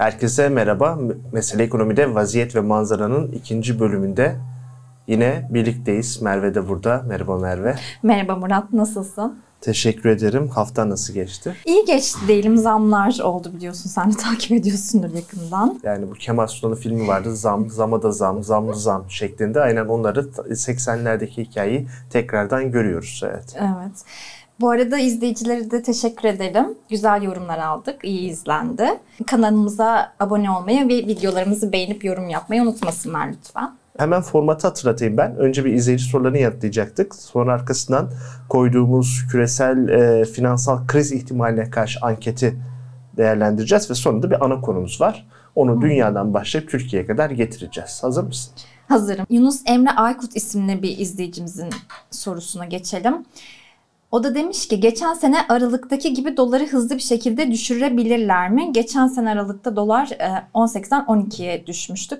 Herkese merhaba. Mesele Ekonomi'de Vaziyet ve Manzara'nın ikinci bölümünde yine birlikteyiz. Merve de burada. Merhaba Merve. Merhaba Murat, nasılsın? Teşekkür ederim. Hafta nasıl geçti? İyi geçti diyelim. Zamlar oldu biliyorsun. Sen de takip ediyorsundur yakından. Yani bu Kemal Sunal'ın filmi vardı. Zam, zama da zam, zamlı zam şeklinde. Aynen onları 80'lerdeki hikayeyi tekrardan görüyoruz. Evet. Evet. Bu arada izleyicilere de teşekkür ederim. Güzel yorumlar aldık, iyi izlendi. Kanalımıza abone olmayı ve videolarımızı beğenip yorum yapmayı unutmasınlar lütfen. Hemen formatı hatırlatayım ben. Önce bir izleyici sorularını yanıtlayacaktık. Sonra arkasından koyduğumuz küresel e, finansal kriz ihtimaline karşı anketi değerlendireceğiz ve sonunda bir ana konumuz var. Onu hmm. dünyadan başlayıp Türkiye'ye kadar getireceğiz. Hazır mısın? Hazırım. Yunus Emre Aykut isimli bir izleyicimizin sorusuna geçelim. O da demiş ki geçen sene Aralık'taki gibi doları hızlı bir şekilde düşürebilirler mi? Geçen sene Aralık'ta dolar 18'den e, 12'ye düşmüştü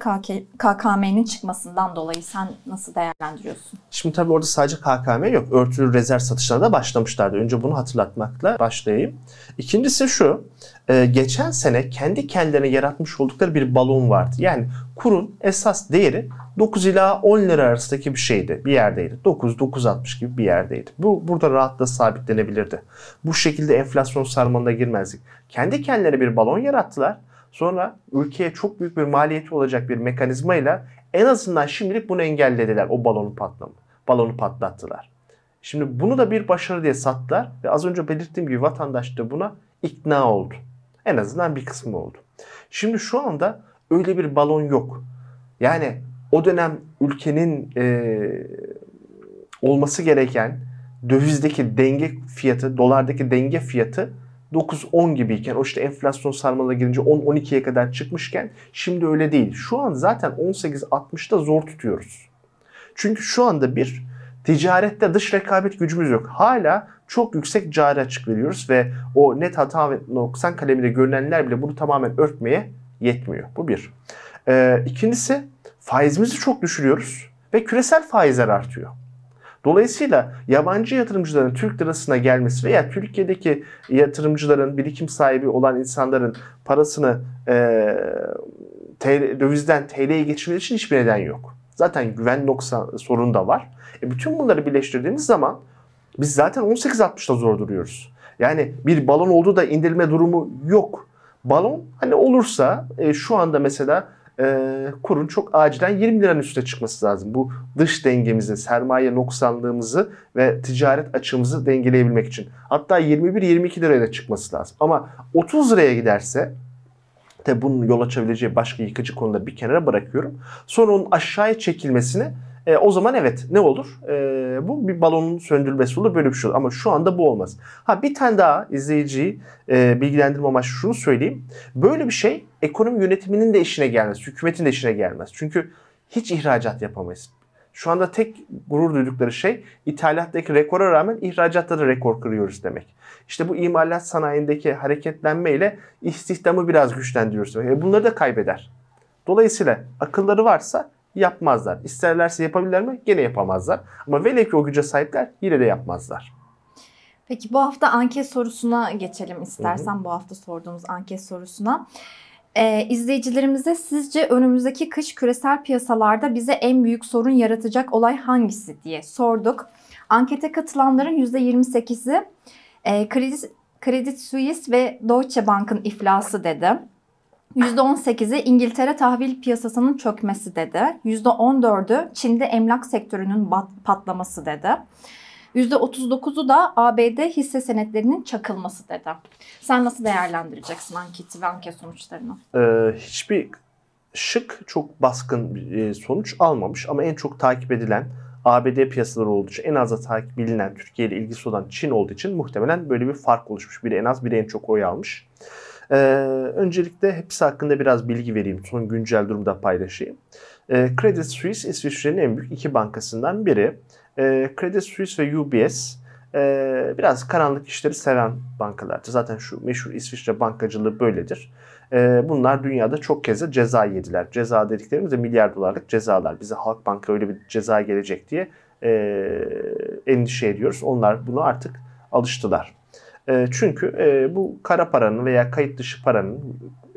KKM'nin çıkmasından dolayı. Sen nasıl değerlendiriyorsun? Şimdi tabii orada sadece KKM yok. Örtülü rezerv satışlarına da başlamışlardı. Önce bunu hatırlatmakla başlayayım. İkincisi şu. E, geçen sene kendi kendilerine yaratmış oldukları bir balon vardı. Yani kurun esas değeri 9 ila 10 lira arasındaki bir şeydi. Bir yerdeydi. 9 960 gibi bir yerdeydi. Bu burada rahatla sabitlenebilirdi. Bu şekilde enflasyon sarmalına girmezdik. Kendi kendilerine bir balon yarattılar. Sonra ülkeye çok büyük bir maliyeti olacak bir mekanizmayla en azından şimdilik bunu engellediler o balonu patlamı. Balonu patlattılar. Şimdi bunu da bir başarı diye sattılar ve az önce belirttiğim gibi vatandaş da buna ikna oldu. En azından bir kısmı oldu. Şimdi şu anda öyle bir balon yok. Yani o dönem ülkenin e, olması gereken dövizdeki denge fiyatı, dolardaki denge fiyatı 9-10 gibiyken o işte enflasyon sarmalına girince 10-12'ye kadar çıkmışken şimdi öyle değil. Şu an zaten 18-60'da zor tutuyoruz. Çünkü şu anda bir ticarette dış rekabet gücümüz yok. Hala çok yüksek cari açık veriyoruz ve o net hata ve noksan kaleminde görünenler bile bunu tamamen örtmeye yetmiyor. Bu bir. Ee, ikincisi faizimizi çok düşürüyoruz ve küresel faizler artıyor. Dolayısıyla yabancı yatırımcıların Türk lirasına gelmesi veya Türkiye'deki yatırımcıların, birikim sahibi olan insanların parasını e, TL, dövizden TL'ye geçirmeleri için hiçbir neden yok. Zaten güven noksa sorunu da var. E bütün bunları birleştirdiğimiz zaman biz zaten 18.60'da zor duruyoruz. Yani bir balon olduğu da indirilme durumu yok. Balon hani olursa e, şu anda mesela e, kurun çok acilen 20 liranın üstüne çıkması lazım. Bu dış dengemizi, sermaye noksanlığımızı ve ticaret açığımızı dengeleyebilmek için. Hatta 21-22 liraya da çıkması lazım. Ama 30 liraya giderse Tabi bunun yol açabileceği başka yıkıcı konuları bir kenara bırakıyorum. Sonra onun aşağıya çekilmesini e, o zaman evet ne olur? E, bu bir balonun söndürülmesi olur böyle bir şey olur. Ama şu anda bu olmaz. Ha bir tane daha izleyiciyi e, bilgilendirme amaçlı şunu söyleyeyim. Böyle bir şey ekonomi yönetiminin de işine gelmez. Hükümetin de işine gelmez. Çünkü hiç ihracat yapamayız. Şu anda tek gurur duydukları şey ithalattaki rekora rağmen ihracatta da rekor kırıyoruz demek. İşte bu imalat sanayindeki hareketlenmeyle istihdamı biraz güçlendiriyoruz. E bunları da kaybeder. Dolayısıyla akılları varsa yapmazlar. İsterlerse yapabilirler mi? Gene yapamazlar. Ama velev ki o güce sahipler yine de yapmazlar. Peki bu hafta anket sorusuna geçelim istersen. Hı hı. Bu hafta sorduğumuz anket sorusuna. Ee, izleyicilerimize sizce önümüzdeki kış küresel piyasalarda bize en büyük sorun yaratacak olay hangisi diye sorduk. Ankete katılanların %28'i e, Credit, Credit Suisse ve Deutsche Bank'ın iflası dedi. %18'i İngiltere tahvil piyasasının çökmesi dedi. %14'ü Çin'de emlak sektörünün patlaması dedi. %39'u da ABD hisse senetlerinin çakılması dedi. Sen nasıl değerlendireceksin anketi ve anket sonuçlarını? Ee, hiçbir şık çok baskın e, sonuç almamış ama en çok takip edilen ABD piyasaları olduğu için en az takip bilinen Türkiye ile ilgisi olan Çin olduğu için muhtemelen böyle bir fark oluşmuş. Biri en az biri en çok oy almış. Ee, öncelikle hepsi hakkında biraz bilgi vereyim. Son güncel durumda paylaşayım. Ee, Credit Suisse İsviçre'nin en büyük iki bankasından biri. Ee, Credit Suisse ve UBS e, biraz karanlık işleri seven bankalardır. Zaten şu meşhur İsviçre bankacılığı böyledir. E, bunlar dünyada çok kez de ceza yediler. Ceza dediklerimiz de milyar dolarlık cezalar. Bize Halkbanka öyle bir ceza gelecek diye e, endişe ediyoruz. Onlar bunu artık alıştılar. E, çünkü e, bu kara paranın veya kayıt dışı paranın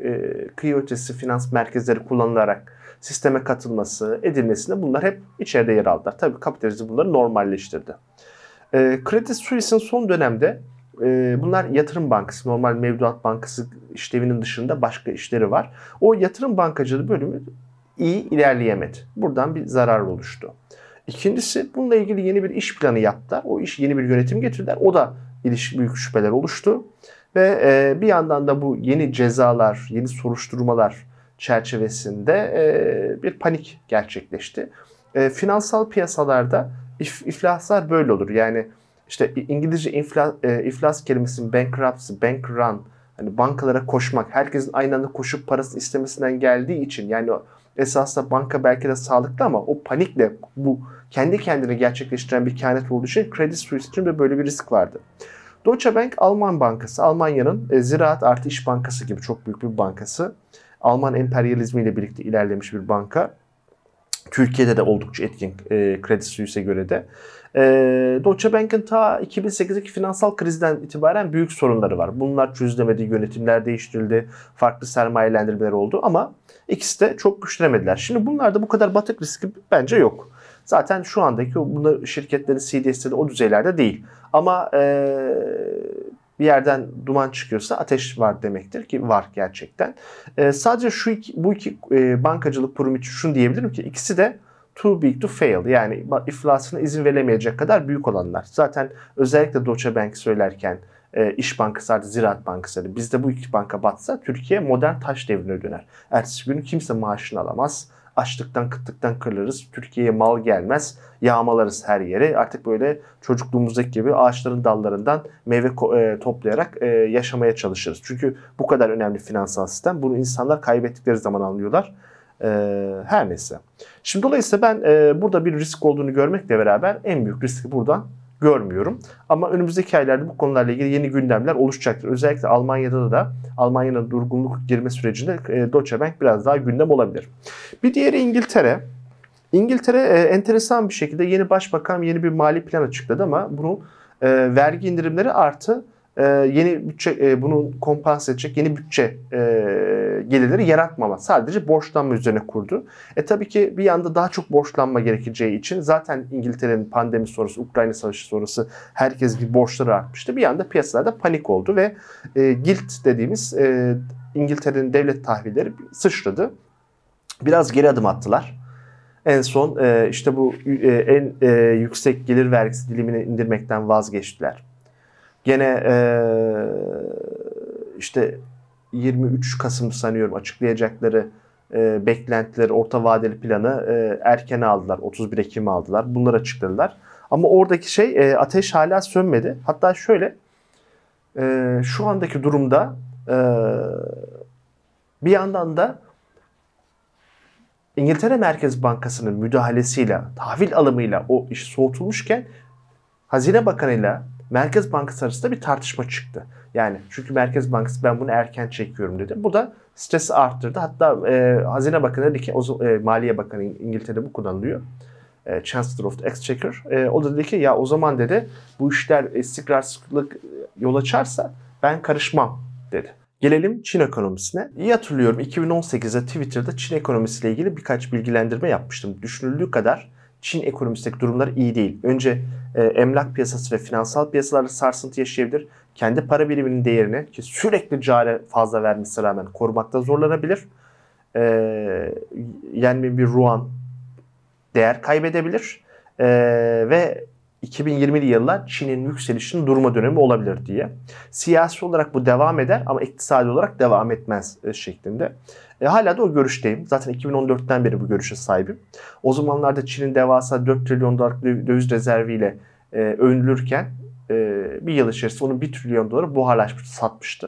e, kıyı ötesi finans merkezleri kullanılarak sisteme katılması, edilmesinde bunlar hep içeride yer aldılar. Tabii kapitalizm bunları normalleştirdi. E, Credit Suisse'in son dönemde e, bunlar yatırım bankası, normal mevduat bankası işlevinin dışında başka işleri var. O yatırım bankacılığı bölümü iyi ilerleyemedi. Buradan bir zarar oluştu. İkincisi bununla ilgili yeni bir iş planı yaptılar. O iş yeni bir yönetim getirdiler. O da ilişki büyük şüpheler oluştu. Ve e, bir yandan da bu yeni cezalar, yeni soruşturmalar çerçevesinde e, bir panik gerçekleşti. E, finansal piyasalarda if, iflaslar böyle olur. Yani işte İngilizce infla, e, iflas kelimesinin bankruptcy, bank run, hani bankalara koşmak, herkesin aynı anda koşup parasını istemesinden geldiği için yani esasında banka belki de sağlıklı ama o panikle bu kendi kendini gerçekleştiren bir kehanet olduğu için Credit Suisse için de böyle bir risk vardı. Deutsche Bank Alman bankası. Almanya'nın e, Ziraat artı İş Bankası gibi çok büyük bir bankası. Alman emperyalizmiyle birlikte ilerlemiş bir banka. Türkiye'de de oldukça etkin e, Credit Suisse'e göre de. E, Deutsche Bank'ın ta 2008'deki finansal krizden itibaren büyük sorunları var. Bunlar çözülemedi, yönetimler değiştirildi, farklı sermayelendirmeler oldu ama ikisi de çok güçlenemediler. Şimdi bunlarda bu kadar batık riski bence yok. Zaten şu andaki bunlar şirketlerin CDS'leri o düzeylerde değil. Ama e, bir yerden duman çıkıyorsa ateş var demektir ki var gerçekten. E, sadece şu iki, bu iki e, bankacılık kurumu için şunu diyebilirim ki ikisi de too big to fail yani iflasına izin verilemeyecek kadar büyük olanlar. Zaten özellikle Deutsche Bank söylerken e, İş Bankası artı Ziraat Bankası bizde bu iki banka batsa Türkiye modern taş devrine döner. Ertesi gün kimse maaşını alamaz açlıktan kıtlıktan kırılırız. Türkiye'ye mal gelmez. Yağmalarız her yere. Artık böyle çocukluğumuzdaki gibi ağaçların dallarından meyve e, toplayarak e, yaşamaya çalışırız. Çünkü bu kadar önemli finansal sistem. Bunu insanlar kaybettikleri zaman anlıyorlar. E, her neyse. Şimdi dolayısıyla ben burada bir risk olduğunu görmekle beraber en büyük riski buradan görmüyorum. Ama önümüzdeki aylarda bu konularla ilgili yeni gündemler oluşacaktır. Özellikle Almanya'da da Almanya'nın durgunluk girme sürecinde e, Deutsche Bank biraz daha gündem olabilir. Bir diğeri İngiltere. İngiltere e, enteresan bir şekilde yeni başbakan yeni bir mali plan açıkladı ama bunu e, vergi indirimleri artı e, yeni bütçe e, bunu kompanse edecek yeni bütçe e, gelirleri yaratmama. Sadece borçlanma üzerine kurdu. E tabii ki bir yanda daha çok borçlanma gerekeceği için zaten İngiltere'nin pandemi sonrası, Ukrayna savaşı sonrası herkes bir borçları artmıştı. Bir yanda piyasalarda panik oldu ve e, gilt dediğimiz e, İngiltere'nin devlet tahvilleri sıçradı. Biraz geri adım attılar. En son e, işte bu e, en e, yüksek gelir vergisi dilimini indirmekten vazgeçtiler. Gene e, işte 23 Kasım sanıyorum açıklayacakları e, beklentileri, orta vadeli planı e, erkene aldılar. 31 Ekim aldılar. Bunları açıkladılar. Ama oradaki şey e, ateş hala sönmedi. Hatta şöyle e, şu andaki durumda e, bir yandan da İngiltere Merkez Bankası'nın müdahalesiyle, tahvil alımıyla o iş soğutulmuşken Hazine Bakanı'yla Merkez Bankası arasında bir tartışma çıktı. Yani çünkü Merkez Bankası ben bunu erken çekiyorum dedi. Bu da stresi arttırdı. Hatta e, Hazine Bakanı dedi ki, o, e, Maliye Bakanı İngiltere'de bu kullanılıyor. E, Chancellor of the Exchequer. E, o da dedi ki ya o zaman dedi bu işler istikrarsızlık yol açarsa ben karışmam dedi. Gelelim Çin ekonomisine. İyi hatırlıyorum 2018'de Twitter'da Çin ekonomisiyle ilgili birkaç bilgilendirme yapmıştım. Düşünüldüğü kadar Çin ekonomisindeki durumlar iyi değil. Önce e, emlak piyasası ve finansal piyasalarda sarsıntı yaşayabilir. Kendi para biriminin değerini ki sürekli cari fazla vermesine rağmen korumakta zorlanabilir. E, yani bir ruan değer kaybedebilir. E, ve 2020'li yıllar Çin'in yükselişinin durma dönemi olabilir diye. Siyasi olarak bu devam eder ama iktisadi olarak devam etmez e, şeklinde. E, hala da o görüşteyim. Zaten 2014'ten beri bu görüşe sahibim. O zamanlarda Çin'in devasa 4 trilyon dolarlık döviz rezerviyle e, övünülürken e, bir yıl içerisinde onun 1 trilyon doları buharlaşmış, satmıştı.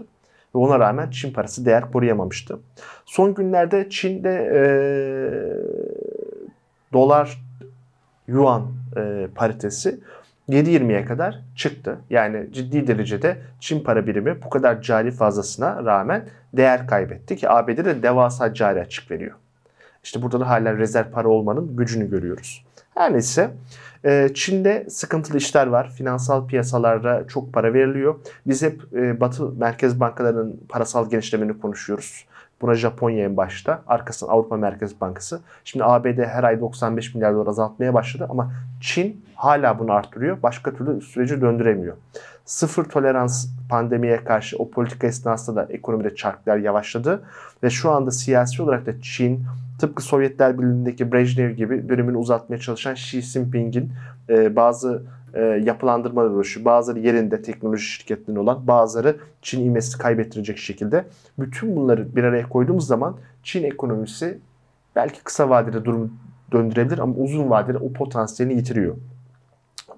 Ve ona rağmen Çin parası değer koruyamamıştı. Son günlerde Çin'de e, dolar yuan e, paritesi 7.20'ye kadar çıktı. Yani ciddi derecede Çin para birimi bu kadar cari fazlasına rağmen değer kaybetti ki ABD'de de devasa cari açık veriyor. İşte burada da hala rezerv para olmanın gücünü görüyoruz. Her neyse ee, Çin'de sıkıntılı işler var. Finansal piyasalara çok para veriliyor. Biz hep e, Batı merkez bankalarının parasal genişlemeni konuşuyoruz. Buna Japonya en başta. Arkasından Avrupa Merkez Bankası. Şimdi ABD her ay 95 milyar dolar azaltmaya başladı ama Çin hala bunu arttırıyor. Başka türlü süreci döndüremiyor. Sıfır tolerans pandemiye karşı o politika esnasında da ekonomide çarklar yavaşladı. Ve şu anda siyasi olarak da Çin tıpkı Sovyetler Birliği'ndeki Brejnev gibi dönemini uzatmaya çalışan Xi Jinping'in e, bazı e, yapılandırmalar oluşu, bazıları yerinde teknoloji şirketlerinin olan, bazıları Çin imesi kaybettirecek şekilde. Bütün bunları bir araya koyduğumuz zaman Çin ekonomisi belki kısa vadede durumu döndürebilir ama uzun vadede o potansiyelini yitiriyor.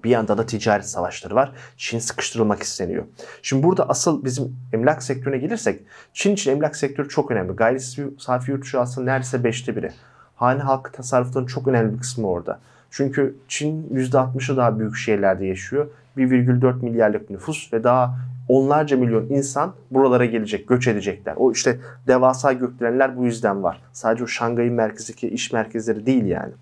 Bir yanda da ticaret savaşları var. Çin sıkıştırılmak isteniyor. Şimdi burada asıl bizim emlak sektörüne gelirsek Çin için emlak sektörü çok önemli. Gayri safi yurt dışı aslında neredeyse beşte biri. Hane halkı tasarrufunun çok önemli bir kısmı orada. Çünkü Çin %60'ı daha büyük şehirlerde yaşıyor. 1,4 milyarlık nüfus ve daha onlarca milyon insan buralara gelecek, göç edecekler. O işte devasa gökdelenler bu yüzden var. Sadece o Şangay'ın merkezindeki iş merkezleri değil yani.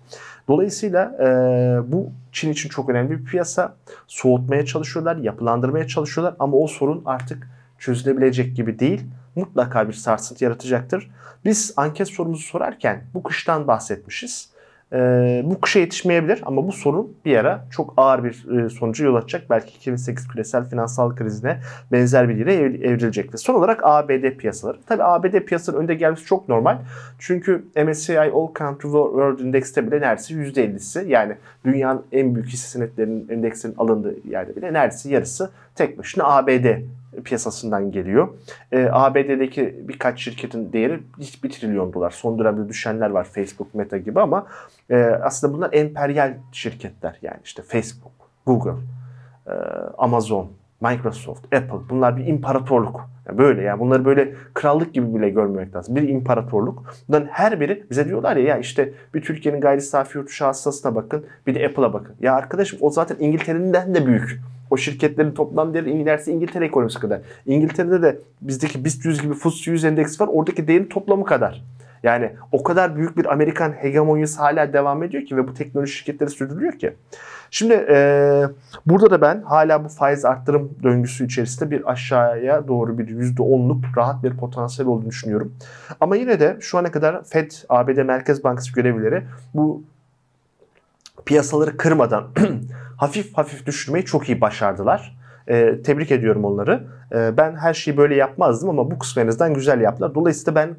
Dolayısıyla e, bu Çin için çok önemli bir piyasa. Soğutmaya çalışıyorlar, yapılandırmaya çalışıyorlar ama o sorun artık çözülebilecek gibi değil. Mutlaka bir sarsıntı yaratacaktır. Biz anket sorumuzu sorarken bu kıştan bahsetmişiz e, bu kışa yetişmeyebilir ama bu sorun bir ara çok ağır bir e, sonuca yol açacak. Belki 2008 küresel finansal krizine benzer bir yere ev, evrilecek. Ve son olarak ABD piyasaları. Tabi ABD piyasaları önde gelmesi çok normal. Çünkü MSCI All Country World Index'te bile neredeyse %50'si yani dünyanın en büyük hisse senetlerinin endeksinin alındığı yerde bile neredeyse yarısı tek başına ABD piyasasından geliyor. E, ABD'deki birkaç şirketin değeri bir trilyon dolar. Son dönemde düşenler var Facebook, Meta gibi ama e, aslında bunlar emperyal şirketler. Yani işte Facebook, Google, e, Amazon, Microsoft, Apple bunlar bir imparatorluk. Yani böyle yani bunları böyle krallık gibi bile görmemek lazım. Bir imparatorluk. Bunların her biri bize diyorlar ya ya işte bir Türkiye'nin gayri safi yurt dışı bakın bir de Apple'a bakın. Ya arkadaşım o zaten İngiltere'den de büyük. O şirketlerin toplam değeri İngiltere, İngiltere ekonomisi kadar. İngiltere'de de bizdeki BIST 100 gibi FTSE 100 endeksi var. Oradaki değerin toplamı kadar. Yani o kadar büyük bir Amerikan hegemonyası hala devam ediyor ki ve bu teknoloji şirketleri sürdürülüyor ki. Şimdi e, burada da ben hala bu faiz arttırım döngüsü içerisinde bir aşağıya doğru bir %10'luk rahat bir potansiyel olduğunu düşünüyorum. Ama yine de şu ana kadar Fed, ABD Merkez Bankası görevlileri bu piyasaları kırmadan hafif hafif düşürmeyi çok iyi başardılar. E, tebrik ediyorum onları. E, ben her şeyi böyle yapmazdım ama bu kısmı en azından güzel yaptılar. Dolayısıyla ben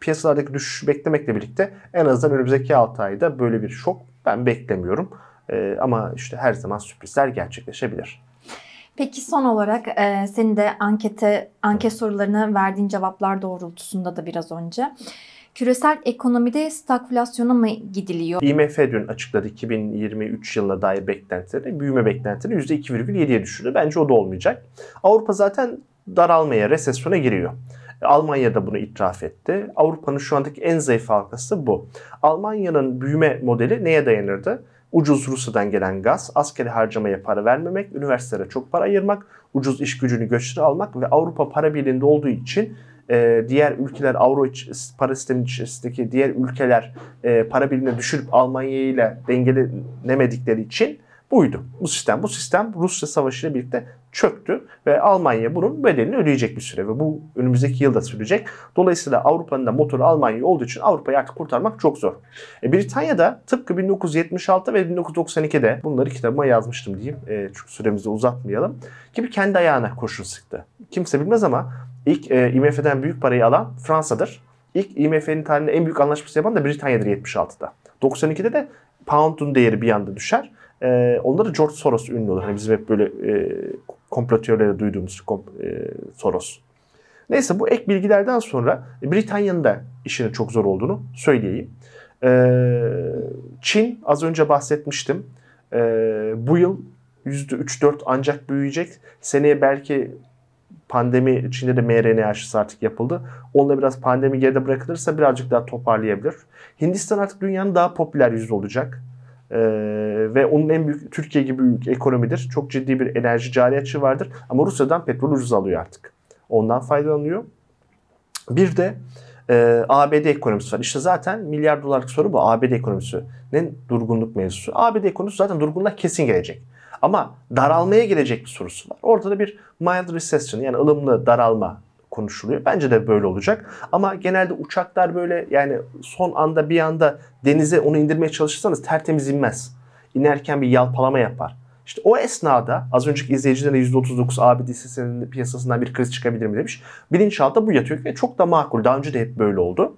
piyasalardaki düşüş beklemekle birlikte en azından önümüzdeki 6 ayda böyle bir şok ben beklemiyorum. E, ama işte her zaman sürprizler gerçekleşebilir. Peki son olarak e, senin de ankete anket sorularına verdiğin cevaplar doğrultusunda da biraz önce Küresel ekonomide stagflasyona mı gidiliyor? IMF dün açıkladı 2023 yılına dair beklentileri, büyüme beklentileri %2,7'ye düşürdü. Bence o da olmayacak. Avrupa zaten daralmaya, resesyona giriyor. Almanya da bunu itiraf etti. Avrupa'nın şu andaki en zayıf halkası bu. Almanya'nın büyüme modeli neye dayanırdı? Ucuz Rusya'dan gelen gaz, askeri harcamaya para vermemek, üniversitelere çok para ayırmak, ucuz iş gücünü göçleri almak ve Avrupa para birliğinde olduğu için e, diğer ülkeler Avro para sistemi içerisindeki diğer ülkeler e, para birimine düşürüp Almanya ile dengelenemedikleri için buydu. Bu sistem bu sistem Rusya Savaşı ile birlikte çöktü ve Almanya bunun bedelini ödeyecek bir süre ve bu önümüzdeki yılda sürecek. Dolayısıyla Avrupa'nın da motoru Almanya olduğu için Avrupa'yı artık kurtarmak çok zor. E, Britanya'da tıpkı 1976 ve 1992'de bunları kitabıma yazmıştım diyeyim. E, çünkü süremizi uzatmayalım. Gibi kendi ayağına kurşun sıktı. Kimse bilmez ama ilk e, IMF'den büyük parayı alan Fransa'dır. İlk IMF'nin tarihinde en büyük anlaşması yapan da Britanya'dır 76'da. 92'de de pound'un değeri bir anda düşer. E, onda da George Soros ünlü olur. Hani bizim hep böyle e, komplo duyduğumuz kom, e, Soros. Neyse bu ek bilgilerden sonra Britanya'nın da işinin çok zor olduğunu söyleyeyim. E, Çin az önce bahsetmiştim. E, bu yıl %3-4 ancak büyüyecek. Seneye belki pandemi içinde de mRNA aşısı artık yapıldı. Onunla biraz pandemi geride bırakılırsa birazcık daha toparlayabilir. Hindistan artık dünyanın daha popüler yüzü olacak. Ee, ve onun en büyük Türkiye gibi büyük ekonomidir. Çok ciddi bir enerji cari açığı vardır. Ama Rusya'dan petrol ucuz alıyor artık. Ondan faydalanıyor. Bir de e, ABD ekonomisi var. İşte zaten milyar dolarlık soru bu. ABD ekonomisinin durgunluk mevzusu. ABD ekonomisi zaten durgunluğa kesin gelecek. Ama daralmaya gelecek bir sorusu var. Orada da bir mild recession yani ılımlı daralma konuşuluyor. Bence de böyle olacak. Ama genelde uçaklar böyle yani son anda bir anda denize onu indirmeye çalışırsanız tertemiz inmez. İnerken bir yalpalama yapar. İşte o esnada az önceki izleyicilerin %39 ABD hissesinin piyasasından bir kriz çıkabilir mi demiş. Bilinçaltı bu yatıyor ve çok da makul. Daha önce de hep böyle oldu.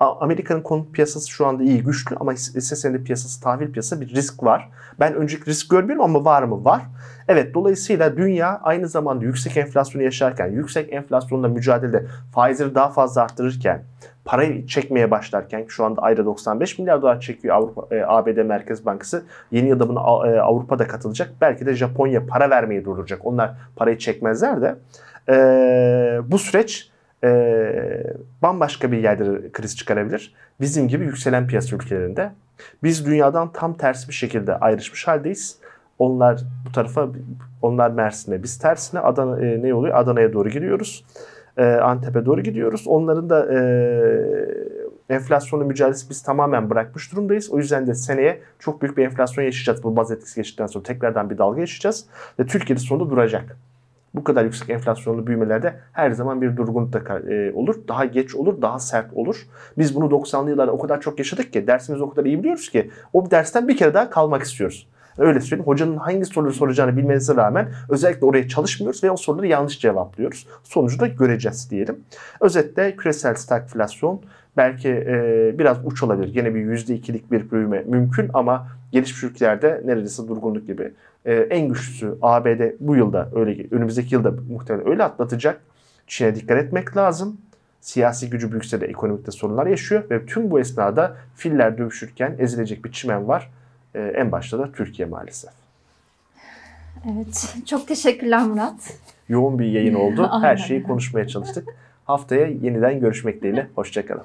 Amerika'nın konut piyasası şu anda iyi güçlü ama hisse senedi piyasası, tahvil piyasası bir risk var. Ben önceki risk görmüyorum ama var mı? Var. Evet dolayısıyla dünya aynı zamanda yüksek enflasyonu yaşarken, yüksek enflasyonla mücadelede faizleri daha fazla arttırırken, parayı çekmeye başlarken şu anda ayda 95 milyar dolar çekiyor Avrupa, e, ABD Merkez Bankası. Yeni yılda buna e, Avrupa'da katılacak. Belki de Japonya para vermeye durduracak. Onlar parayı çekmezler de. E, bu süreç e, bambaşka bir yerde kriz çıkarabilir. Bizim gibi yükselen piyasa ülkelerinde. Biz dünyadan tam tersi bir şekilde ayrışmış haldeyiz. Onlar bu tarafa, onlar Mersin'e, biz tersine Adana e, ne oluyor? Adana'ya doğru gidiyoruz. E, Antep'e doğru gidiyoruz. Onların da e, enflasyonla mücadelesi biz tamamen bırakmış durumdayız. O yüzden de seneye çok büyük bir enflasyon yaşayacağız. Bu baz etkisi geçtikten sonra tekrardan bir dalga yaşayacağız. Ve Türkiye'de sonunda duracak bu kadar yüksek enflasyonlu büyümelerde her zaman bir durgunluk da e, olur. Daha geç olur, daha sert olur. Biz bunu 90'lı yıllarda o kadar çok yaşadık ki dersimizi o kadar iyi biliyoruz ki o dersten bir kere daha kalmak istiyoruz. Öyle söyleyeyim. Hocanın hangi soruları soracağını bilmenize rağmen özellikle oraya çalışmıyoruz ve o soruları yanlış cevaplıyoruz. Sonucu da göreceğiz diyelim. Özetle küresel stagflasyon belki e, biraz uç olabilir. Yine bir %2'lik bir büyüme mümkün ama gelişmiş ülkelerde neredeyse durgunluk gibi. E, en güçlüsü ABD bu yılda öyle önümüzdeki yılda muhtemelen öyle atlatacak. Çin'e dikkat etmek lazım. Siyasi gücü büyükse de ekonomikte sorunlar yaşıyor ve tüm bu esnada filler dövüşürken ezilecek bir çimen var. E, en başta da Türkiye maalesef. Evet. Çok teşekkürler Murat. Yoğun bir yayın oldu. Her şeyi konuşmaya çalıştık. Haftaya yeniden görüşmek dileğiyle. Hoşçakalın.